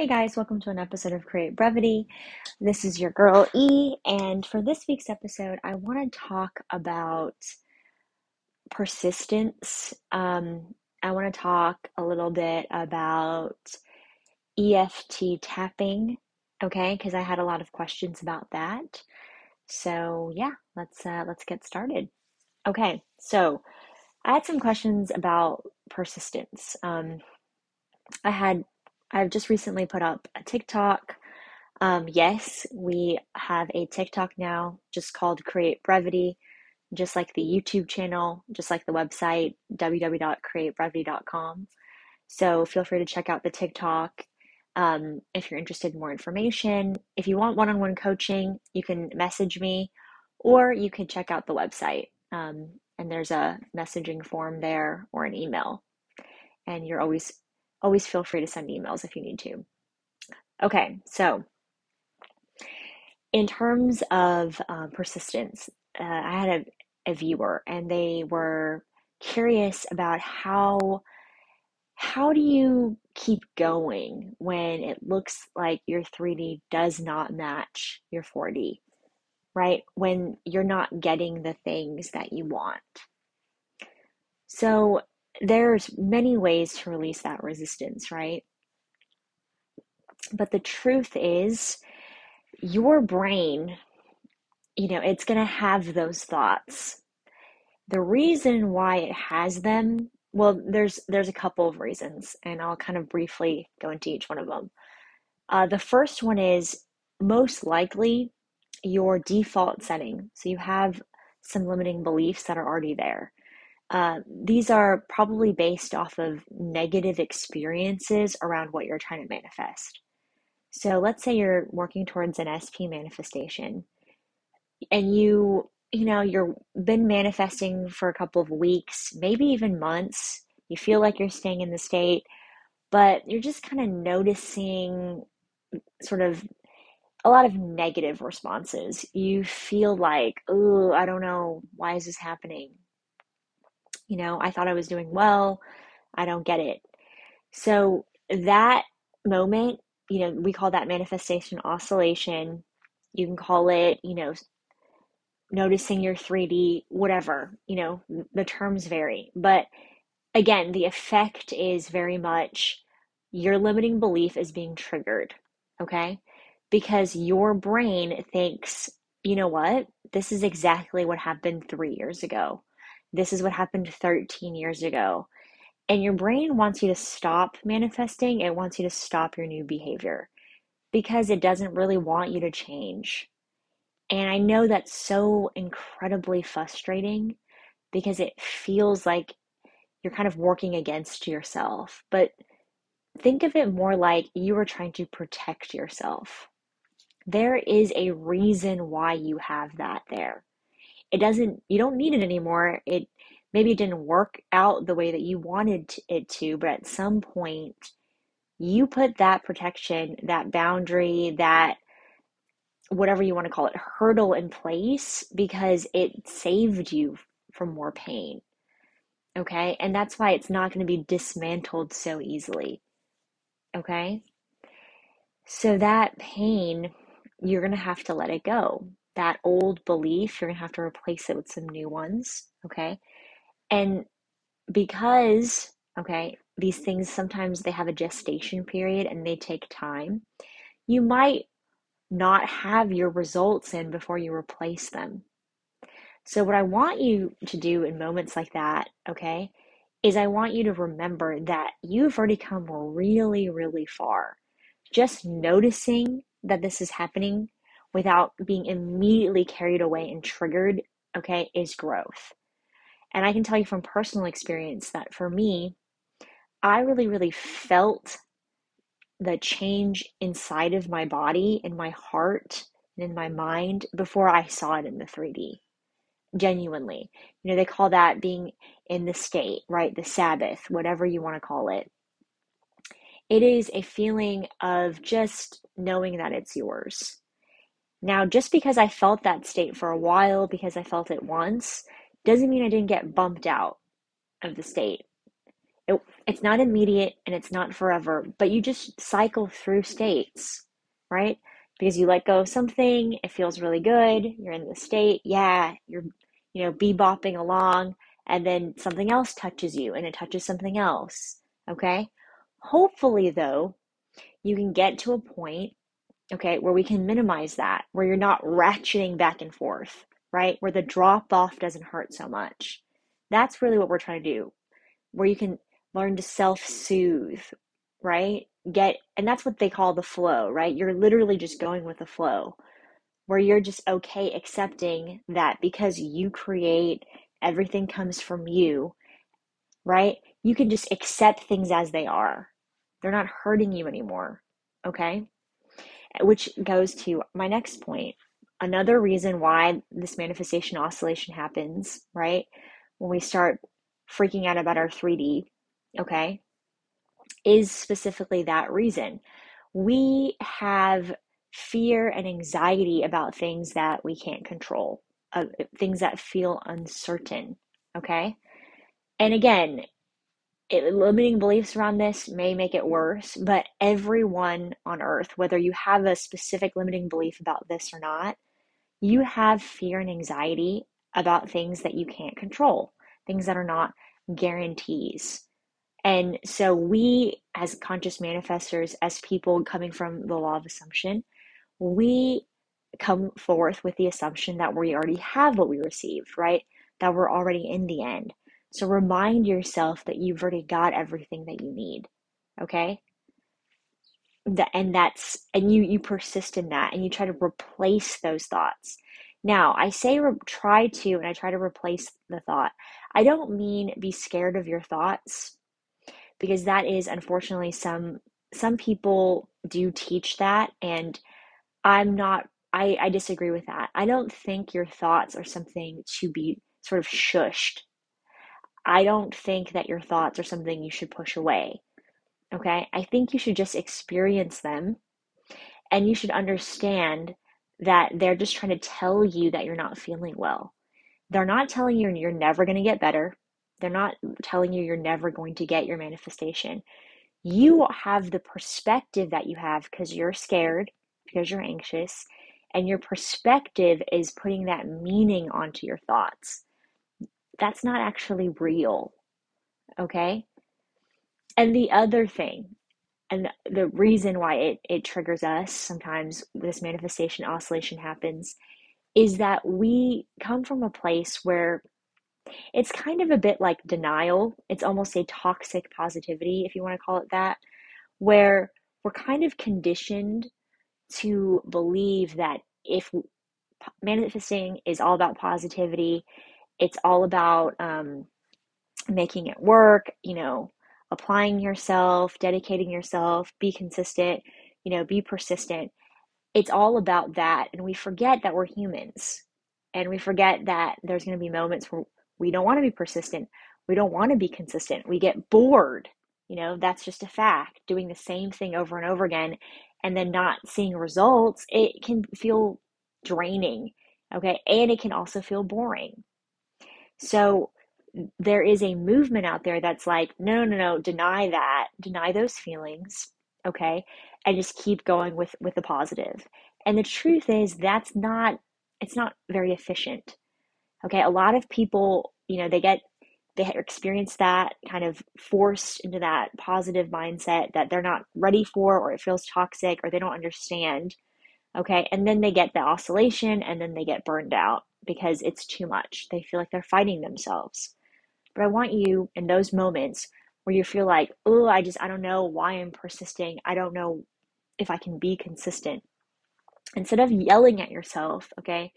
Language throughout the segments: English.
Hey guys, welcome to an episode of Create Brevity. This is your girl E, and for this week's episode, I want to talk about persistence. Um, I want to talk a little bit about EFT tapping, okay? Because I had a lot of questions about that. So yeah, let's uh, let's get started. Okay, so I had some questions about persistence. Um, I had I've just recently put up a TikTok. Um, yes, we have a TikTok now just called Create Brevity, just like the YouTube channel, just like the website, www.createbrevity.com. So feel free to check out the TikTok um, if you're interested in more information. If you want one on one coaching, you can message me or you can check out the website. Um, and there's a messaging form there or an email. And you're always always feel free to send emails if you need to. Okay, so in terms of uh, persistence, uh, I had a, a viewer and they were curious about how how do you keep going when it looks like your 3D does not match your 4D, right? When you're not getting the things that you want. So there's many ways to release that resistance, right? But the truth is, your brain, you know, it's going to have those thoughts. The reason why it has them, well, there's there's a couple of reasons, and I'll kind of briefly go into each one of them. Uh, the first one is most likely your default setting. So you have some limiting beliefs that are already there. Uh, these are probably based off of negative experiences around what you're trying to manifest. So let's say you're working towards an SP manifestation and you, you know, you're been manifesting for a couple of weeks, maybe even months. You feel like you're staying in the state, but you're just kind of noticing sort of a lot of negative responses. You feel like, oh, I don't know, why is this happening? You know, I thought I was doing well. I don't get it. So that moment, you know, we call that manifestation oscillation. You can call it, you know, noticing your 3D, whatever, you know, the terms vary. But again, the effect is very much your limiting belief is being triggered, okay? Because your brain thinks, you know what? This is exactly what happened three years ago. This is what happened 13 years ago. And your brain wants you to stop manifesting, it wants you to stop your new behavior because it doesn't really want you to change. And I know that's so incredibly frustrating because it feels like you're kind of working against yourself. But think of it more like you are trying to protect yourself. There is a reason why you have that there it doesn't you don't need it anymore. It maybe it didn't work out the way that you wanted it to but at some point you put that protection that boundary that whatever you want to call it hurdle in place because it saved you from more pain okay? And that's why it's not going to be dismantled so easily okay? So that pain you're going to have to let it go that old belief, you're going to have to replace it with some new ones. Okay. And because, okay, these things sometimes they have a gestation period and they take time, you might not have your results in before you replace them. So, what I want you to do in moments like that, okay, is I want you to remember that you've already come really, really far. Just noticing that this is happening without being immediately carried away and triggered, okay, is growth. And I can tell you from personal experience that for me, I really, really felt the change inside of my body, in my heart, and in my mind before I saw it in the 3D. Genuinely. You know, they call that being in the state, right? The Sabbath, whatever you want to call it. It is a feeling of just knowing that it's yours now, just because I felt that state for a while, because I felt it once, doesn't mean I didn't get bumped out of the state. It, it's not immediate and it's not forever, but you just cycle through states, right? Because you let go of something, it feels really good. You're in the state, yeah, you're, you know, bebopping along, and then something else touches you and it touches something else, okay? Hopefully, though, you can get to a point, okay, where we can minimize that, where you're not ratcheting back and forth, right? Where the drop off doesn't hurt so much. That's really what we're trying to do, where you can learn to self soothe, right? Get, and that's what they call the flow, right? You're literally just going with the flow, where you're just okay accepting that because you create, everything comes from you, right? You can just accept things as they are. They're not hurting you anymore, okay? Which goes to my next point. Another reason why this manifestation oscillation happens, right? When we start freaking out about our 3D, okay, is specifically that reason. We have fear and anxiety about things that we can't control, uh, things that feel uncertain, okay? And again, it, limiting beliefs around this may make it worse, but everyone on earth, whether you have a specific limiting belief about this or not, you have fear and anxiety about things that you can't control, things that are not guarantees. And so, we as conscious manifestors, as people coming from the law of assumption, we come forth with the assumption that we already have what we received, right? That we're already in the end. So remind yourself that you've already got everything that you need. Okay? That and that's and you you persist in that and you try to replace those thoughts. Now, I say re- try to and I try to replace the thought. I don't mean be scared of your thoughts because that is unfortunately some some people do teach that and I'm not I, I disagree with that. I don't think your thoughts are something to be sort of shushed I don't think that your thoughts are something you should push away. Okay? I think you should just experience them and you should understand that they're just trying to tell you that you're not feeling well. They're not telling you you're never going to get better. They're not telling you you're never going to get your manifestation. You have the perspective that you have because you're scared, because you're anxious, and your perspective is putting that meaning onto your thoughts that's not actually real. Okay? And the other thing, and the reason why it, it triggers us sometimes this manifestation oscillation happens is that we come from a place where it's kind of a bit like denial. It's almost a toxic positivity, if you want to call it that, where we're kind of conditioned to believe that if manifesting is all about positivity it's all about um, making it work, you know, applying yourself, dedicating yourself, be consistent, you know, be persistent. It's all about that. And we forget that we're humans. And we forget that there's going to be moments where we don't want to be persistent. We don't want to be consistent. We get bored. You know, that's just a fact. Doing the same thing over and over again and then not seeing results, it can feel draining. Okay. And it can also feel boring. So there is a movement out there that's like, no, no, no, deny that, deny those feelings, okay, and just keep going with with the positive. And the truth is that's not it's not very efficient. Okay, a lot of people, you know, they get they experience that kind of forced into that positive mindset that they're not ready for or it feels toxic or they don't understand. Okay, and then they get the oscillation and then they get burned out because it's too much. They feel like they're fighting themselves. But I want you in those moments where you feel like, oh, I just, I don't know why I'm persisting. I don't know if I can be consistent. Instead of yelling at yourself, okay,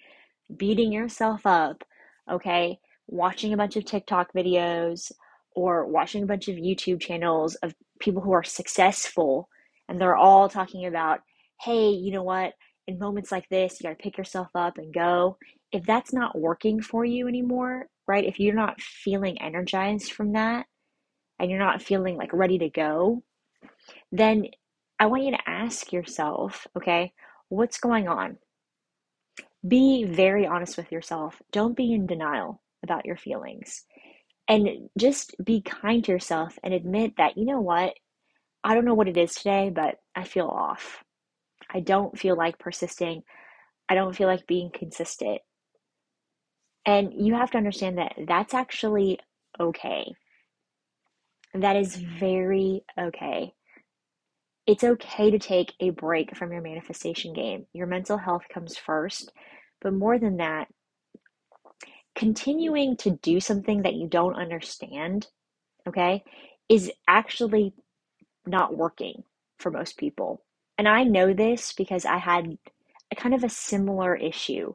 beating yourself up, okay, watching a bunch of TikTok videos or watching a bunch of YouTube channels of people who are successful and they're all talking about, hey, you know what? In moments like this, you got to pick yourself up and go if that's not working for you anymore, right? If you're not feeling energized from that and you're not feeling like ready to go, then I want you to ask yourself, okay, what's going on? Be very honest with yourself. Don't be in denial about your feelings. And just be kind to yourself and admit that, you know what? I don't know what it is today, but I feel off. I don't feel like persisting. I don't feel like being consistent. And you have to understand that that's actually okay. That is very okay. It's okay to take a break from your manifestation game. Your mental health comes first. But more than that, continuing to do something that you don't understand, okay, is actually not working for most people. And I know this because I had a kind of a similar issue.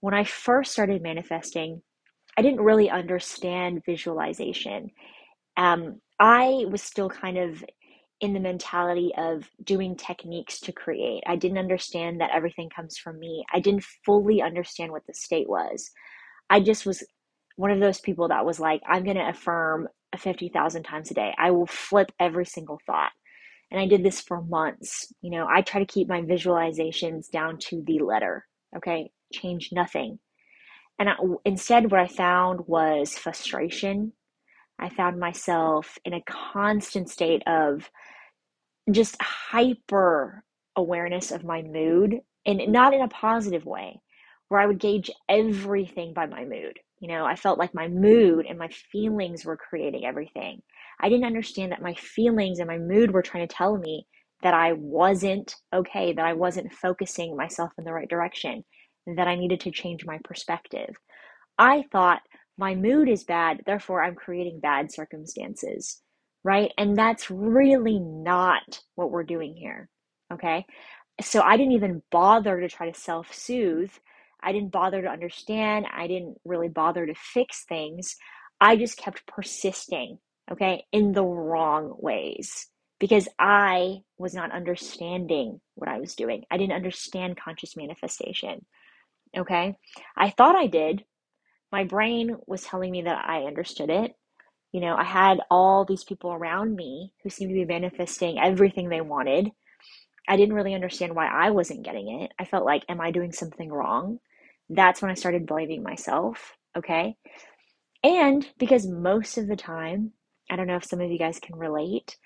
When I first started manifesting, I didn't really understand visualization. Um, I was still kind of in the mentality of doing techniques to create. I didn't understand that everything comes from me. I didn't fully understand what the state was. I just was one of those people that was like, I'm going to affirm 50,000 times a day. I will flip every single thought. And I did this for months. You know, I try to keep my visualizations down to the letter. Okay. Change nothing. And I, instead, what I found was frustration. I found myself in a constant state of just hyper awareness of my mood and not in a positive way where I would gauge everything by my mood. You know, I felt like my mood and my feelings were creating everything. I didn't understand that my feelings and my mood were trying to tell me that I wasn't okay, that I wasn't focusing myself in the right direction, that I needed to change my perspective. I thought my mood is bad, therefore I'm creating bad circumstances right? And that's really not what we're doing here, okay? So I didn't even bother to try to self soothe. I didn't bother to understand. I didn't really bother to fix things. I just kept persisting, okay, in the wrong ways because I was not understanding what I was doing. I didn't understand conscious manifestation, okay? I thought I did. My brain was telling me that I understood it, you know, I had all these people around me who seemed to be manifesting everything they wanted. I didn't really understand why I wasn't getting it. I felt like, am I doing something wrong? That's when I started blaming myself. Okay. And because most of the time, I don't know if some of you guys can relate,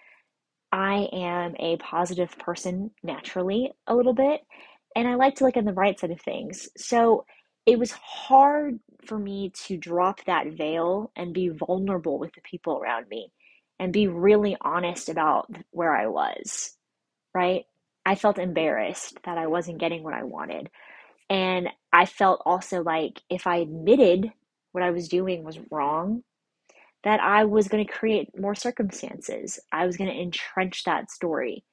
I am a positive person naturally a little bit, and I like to look on the bright side of things. So it was hard for me to drop that veil and be vulnerable with the people around me and be really honest about where I was, right? I felt embarrassed that I wasn't getting what I wanted. And I felt also like if I admitted what I was doing was wrong, that I was going to create more circumstances. I was going to entrench that story.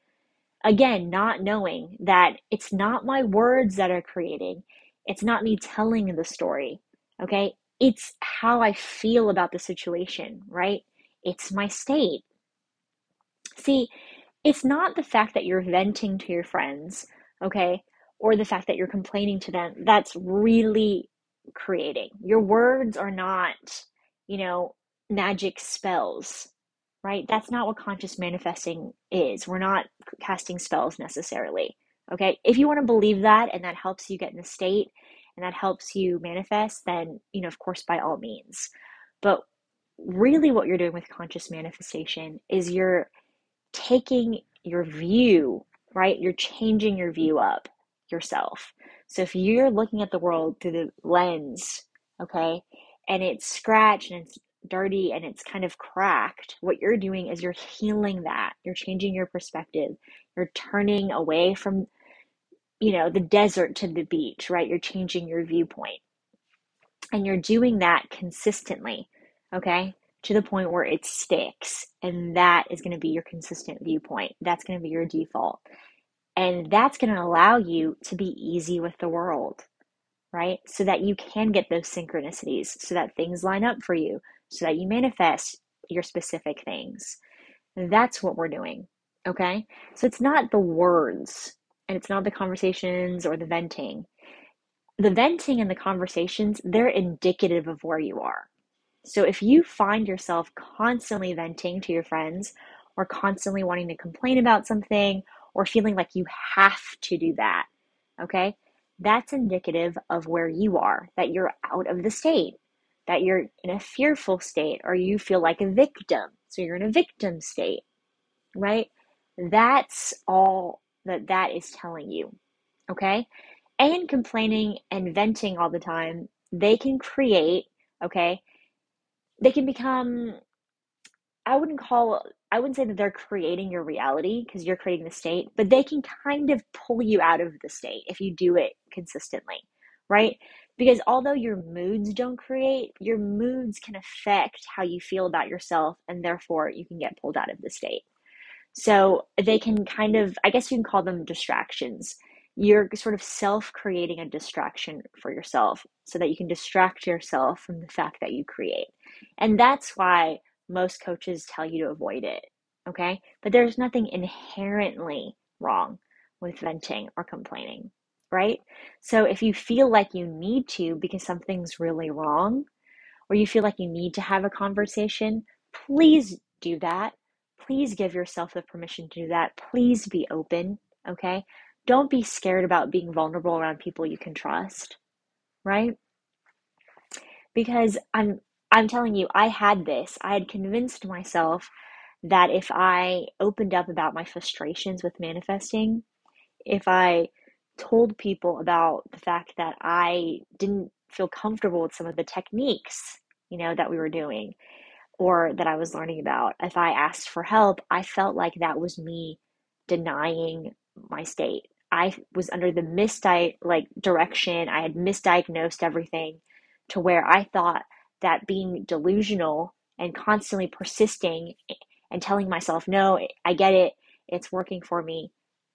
Again, not knowing that it's not my words that are creating, it's not me telling the story, okay? It's how I feel about the situation, right? It's my state. See, it's not the fact that you're venting to your friends, okay? Or the fact that you're complaining to them that's really creating. Your words are not, you know, magic spells, right? That's not what conscious manifesting is. We're not casting spells necessarily. Okay, if you want to believe that and that helps you get in the state and that helps you manifest, then, you know, of course, by all means. But really, what you're doing with conscious manifestation is you're taking your view, right? You're changing your view up yourself. So if you're looking at the world through the lens, okay, and it's scratched and it's dirty and it's kind of cracked, what you're doing is you're healing that. You're changing your perspective. You're turning away from you know, the desert to the beach, right? You're changing your viewpoint. And you're doing that consistently, okay? To the point where it sticks. And that is going to be your consistent viewpoint. That's going to be your default. And that's going to allow you to be easy with the world, right? So that you can get those synchronicities, so that things line up for you, so that you manifest your specific things. That's what we're doing, okay? So it's not the words and it's not the conversations or the venting. The venting and the conversations, they're indicative of where you are. So if you find yourself constantly venting to your friends or constantly wanting to complain about something or feeling like you have to do that, okay, that's indicative of where you are, that you're out of the state, that you're in a fearful state or you feel like a victim. So you're in a victim state, right? That's all that that is telling you. Okay? And complaining and venting all the time, they can create, okay? They can become I wouldn't call I wouldn't say that they're creating your reality because you're creating the state, but they can kind of pull you out of the state if you do it consistently, right? Because although your moods don't create, your moods can affect how you feel about yourself, and therefore you can get pulled out of the state. So they can kind of, I guess you can call them distractions. You're sort of self creating a distraction for yourself so that you can distract yourself from the fact that you create. And that's why most coaches tell you to avoid it. Okay. But there's nothing inherently wrong with venting or complaining, right? So if you feel like you need to because something's really wrong, or you feel like you need to have a conversation, please do that. Please give yourself the permission to do that. Please be open. Okay. Don't be scared about being vulnerable around people you can trust, right? Because I'm I'm telling you, I had this. I had convinced myself that if I opened up about my frustrations with manifesting, if I told people about the fact that I didn't feel comfortable with some of the techniques, you know, that we were doing or that I was learning about, if I asked for help, I felt like that was me denying my state. I was under the misdi like direction. I had misdiagnosed everything to where I thought that being delusional and constantly persisting and telling myself, no, I get it, it's working for me,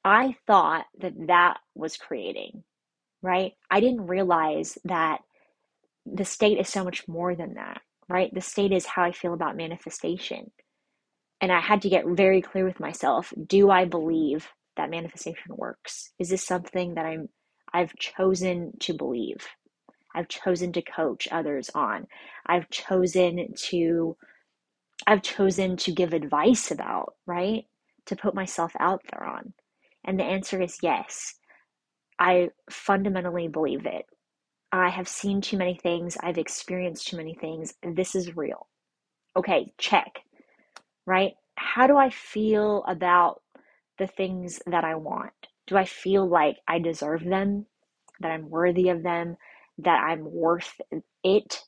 I thought that that was creating, right? I didn't realize that the state is so much more than that, right? The state is how I feel about manifestation. And I had to get very clear with myself do I believe that manifestation works? Is this something that I'm I've chosen to believe? I've chosen to coach others on. I've chosen to I've chosen to give advice about, right? To put myself out there on. And the answer is yes. I fundamentally believe it. I have seen too many things. I've experienced too many things. This is real. Okay, check. Right? How do I feel about the things that I want? Do I feel like I deserve them? That I'm worthy of them? that I'm worth it?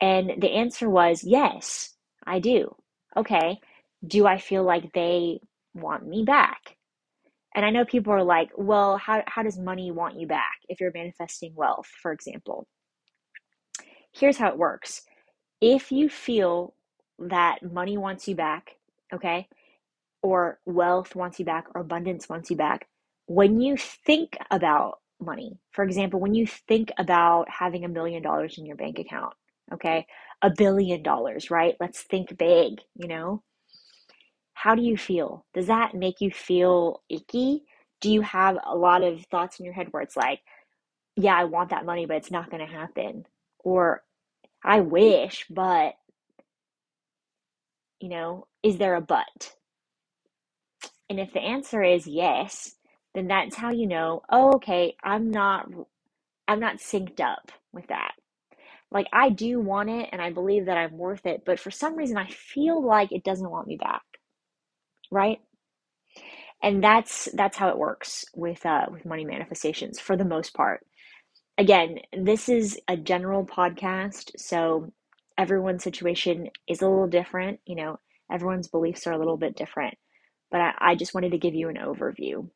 And the answer was yes, I do. Okay, do I feel like they want me back? And I know people are like, well, how, how does money want you back if you're manifesting wealth, for example? Here's how it works if you feel that money wants you back, okay, or wealth wants you back, or abundance wants you back, when you think about money. For example, when you think about having a million dollars in your bank account, okay, a billion dollars, right? Let's think big, you know? How do you feel? Does that make you feel icky? Do you have a lot of thoughts in your head where it's like, yeah, I want that money, but it's not going to happen? Or I wish, but, you know, is there a but? And if the answer is yes, then that's how you know, oh, okay, I'm not I'm not synced up with that. Like I do want it and I believe that I'm worth it, but for some reason I feel like it doesn't want me back. Right? And that's that's how it works with uh with money manifestations for the most part. Again, this is a general podcast, so everyone's situation is a little different, you know, everyone's beliefs are a little bit different. But I, I just wanted to give you an overview.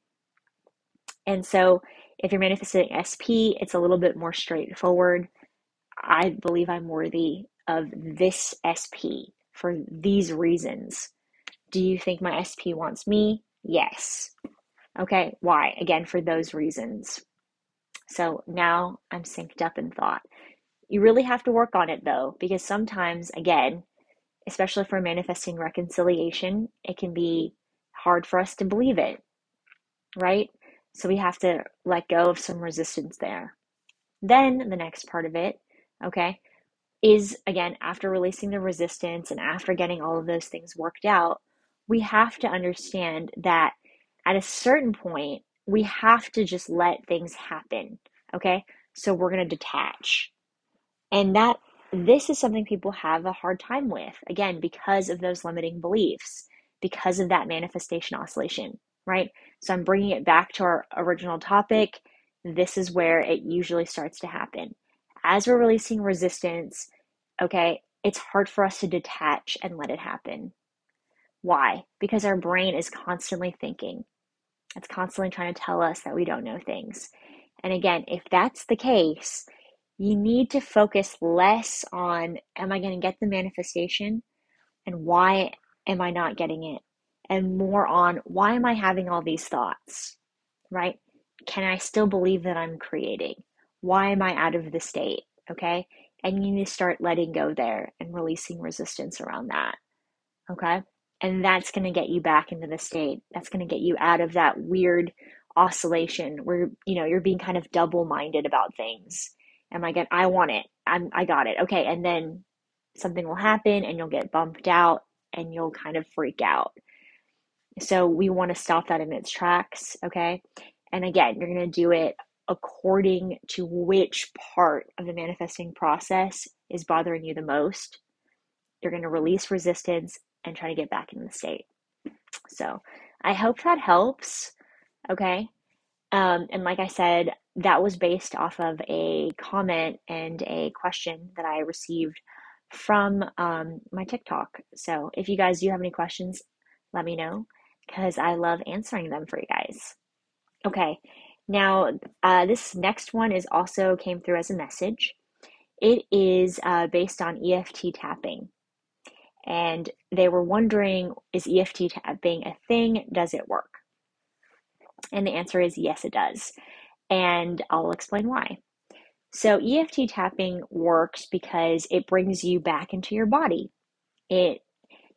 And so if you're manifesting SP, it's a little bit more straightforward. I believe I'm worthy of this SP for these reasons. Do you think my SP wants me? Yes. Okay, why? Again, for those reasons. So now I'm synced up in thought. You really have to work on it though, because sometimes, again, especially for manifesting reconciliation, it can be hard for us to believe it, right? So we have to let go of some resistance there. Then the next part of it, okay, is again, after releasing the resistance and after getting all of those things worked out, we have to understand that at a certain point, we have to just let things happen, okay? So we're going to detach. And that this is something people have a hard time with, again, because of those limiting beliefs, because of that manifestation oscillation, right? So I'm bringing it back to our original topic. This is where it usually starts to happen. As we're releasing resistance, okay, it's hard for us to detach and let it happen. Why? Because our brain is constantly thinking. It's constantly trying to tell us that we don't know things. And again, if that's the case, you need to focus less on am I going to get the manifestation and why am I not getting it? And more on why am I having all these thoughts, right? Can I still believe that I'm creating? Why am I out of the state? Okay. And you need to start letting go there and releasing resistance around that. Okay. And that's going to get you back into the state. That's going to get you out of that weird oscillation where, you know, you're being kind of double minded about things am I get I want it. I'm I got it. Okay, and then something will happen and you'll get bumped out and you'll kind of freak out. So we want to stop that in its tracks, okay? And again, you're going to do it according to which part of the manifesting process is bothering you the most. You're going to release resistance and trying to get back in the state. So, I hope that helps, okay? Um, and like I said, that was based off of a comment and a question that I received from um, my TikTok. So if you guys do have any questions, let me know because I love answering them for you guys. Okay, now uh, this next one is also came through as a message. It is uh, based on EFT tapping. And they were wondering is EFT tapping a thing? Does it work? And the answer is yes, it does and I'll explain why. So, EFT tapping works because it brings you back into your body. It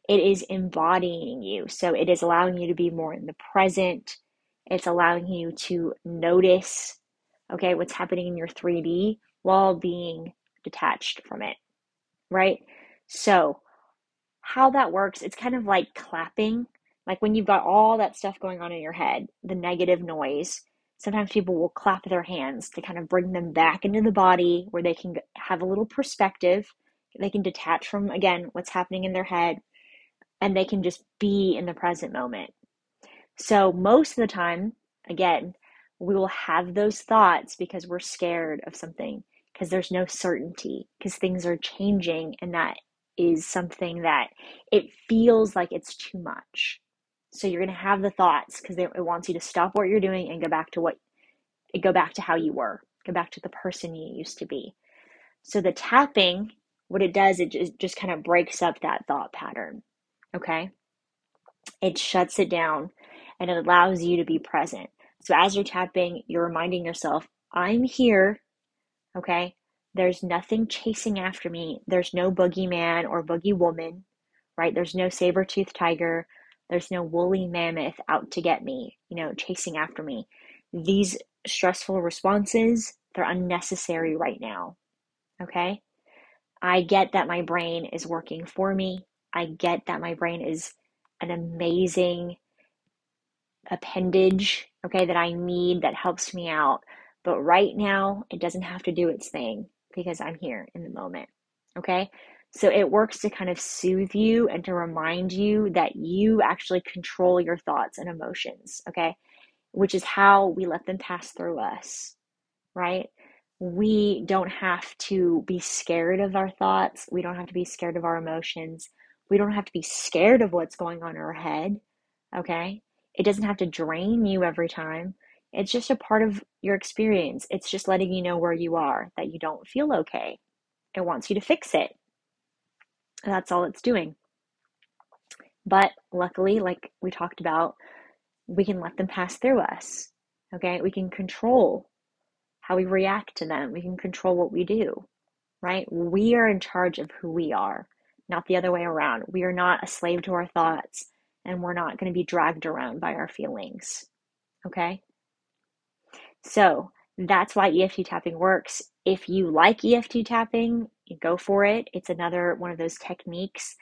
it is embodying you. So, it is allowing you to be more in the present. It's allowing you to notice okay, what's happening in your 3D while being detached from it. Right? So, how that works, it's kind of like clapping. Like when you've got all that stuff going on in your head, the negative noise, sometimes people will clap their hands to kind of bring them back into the body where they can have a little perspective. They can detach from, again, what's happening in their head and they can just be in the present moment. So, most of the time, again, we will have those thoughts because we're scared of something, because there's no certainty, because things are changing, and that is something that it feels like it's too much. So you're going to have the thoughts because it wants you to stop what you're doing and go back to what, it go back to how you were, go back to the person you used to be. So the tapping, what it does, it just, just kind of breaks up that thought pattern. Okay. It shuts it down and it allows you to be present. So as you're tapping, you're reminding yourself, I'm here. Okay. There's nothing chasing after me. There's no boogeyman or boogie woman, right? There's no saber toothed tiger. There's no woolly mammoth out to get me, you know, chasing after me. These stressful responses, they're unnecessary right now. Okay? I get that my brain is working for me. I get that my brain is an amazing appendage, okay, that I need that helps me out. But right now, it doesn't have to do its thing because I'm here in the moment. Okay? So it works to kind of soothe you and to remind you that you actually control your thoughts and emotions, okay? Which is how we let them pass through us, right? We don't have to be scared of our thoughts. We don't have to be scared of our emotions. We don't have to be scared of what's going on in our head, okay? It doesn't have to drain you every time. It's just a part of your experience. It's just letting you know where you are, that you don't feel okay. It wants you to fix it that's all it's doing. But luckily, like we talked about, we can let them pass through us. Okay? We can control how we react to them. We can control what we do, right? We are in charge of who we are, not the other way around. We are not a slave to our thoughts, and we're not going to be dragged around by our feelings. Okay? So, that's why EFT tapping works. If you like EFT tapping, go for it. It's another one of those techniques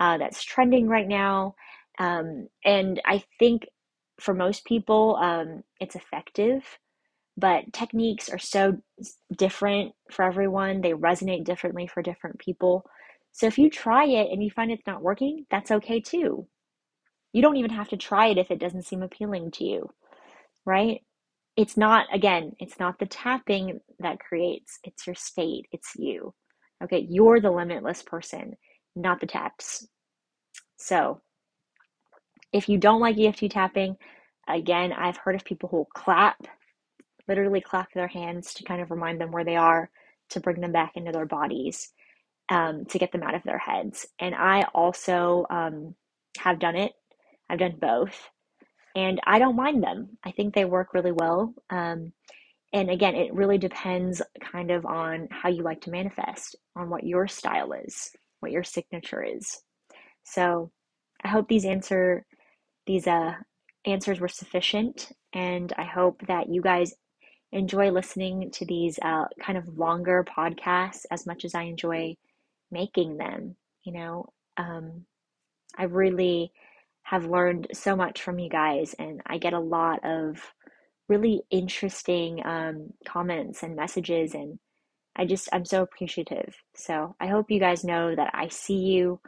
uh, that's trending right now. Um, and I think for most people, um, it's effective. but techniques are so different for everyone. They resonate differently for different people. So if you try it and you find it's not working, that's okay too. You don't even have to try it if it doesn't seem appealing to you, right? It's not, again, it's not the tapping that creates, it's your state, it's you. Okay, you're the limitless person, not the taps. So if you don't like EFT tapping, again, I've heard of people who clap, literally clap their hands to kind of remind them where they are, to bring them back into their bodies, um, to get them out of their heads. And I also um, have done it. I've done both, and I don't mind them. I think they work really well. Um, and again, it really depends kind of on how you like to manifest, on what your style is, what your signature is. So I hope these answer these uh, answers were sufficient, and I hope that you guys enjoy listening to these uh, kind of longer podcasts as much as I enjoy making them. You know, um, I really have learned so much from you guys, and I get a lot of really interesting um, comments and messages, and I just I'm so appreciative. So I hope you guys know that I see you,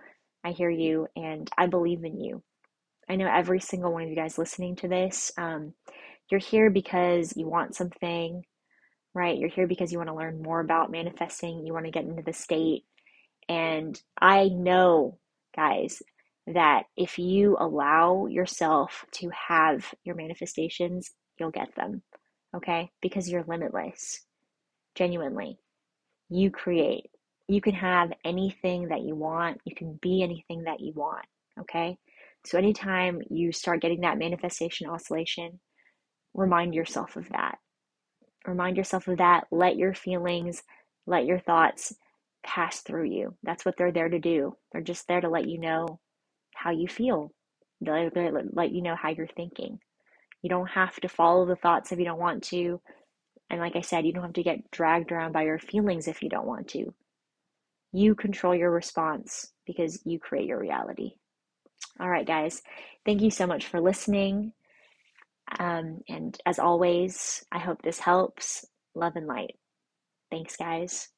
I hear you, and I believe in you. I know every single one of you guys listening to this, um, you're here because you want something, right? You're here because you want to learn more about manifesting, you want to get into the state. And I know, guys, that if you allow yourself to have your manifestations, you'll get them, okay? Because you're limitless, genuinely. You create. You can have anything that you want, you can be anything that you want, okay? So, anytime you start getting that manifestation oscillation, remind yourself of that. Remind yourself of that. Let your feelings, let your thoughts pass through you. That's what they're there to do. They're just there to let you know how you feel, they let you know how you're thinking. You don't have to follow the thoughts if you don't want to. And like I said, you don't have to get dragged around by your feelings if you don't want to. You control your response because you create your reality. All right, guys, thank you so much for listening. Um, and as always, I hope this helps. Love and light. Thanks, guys.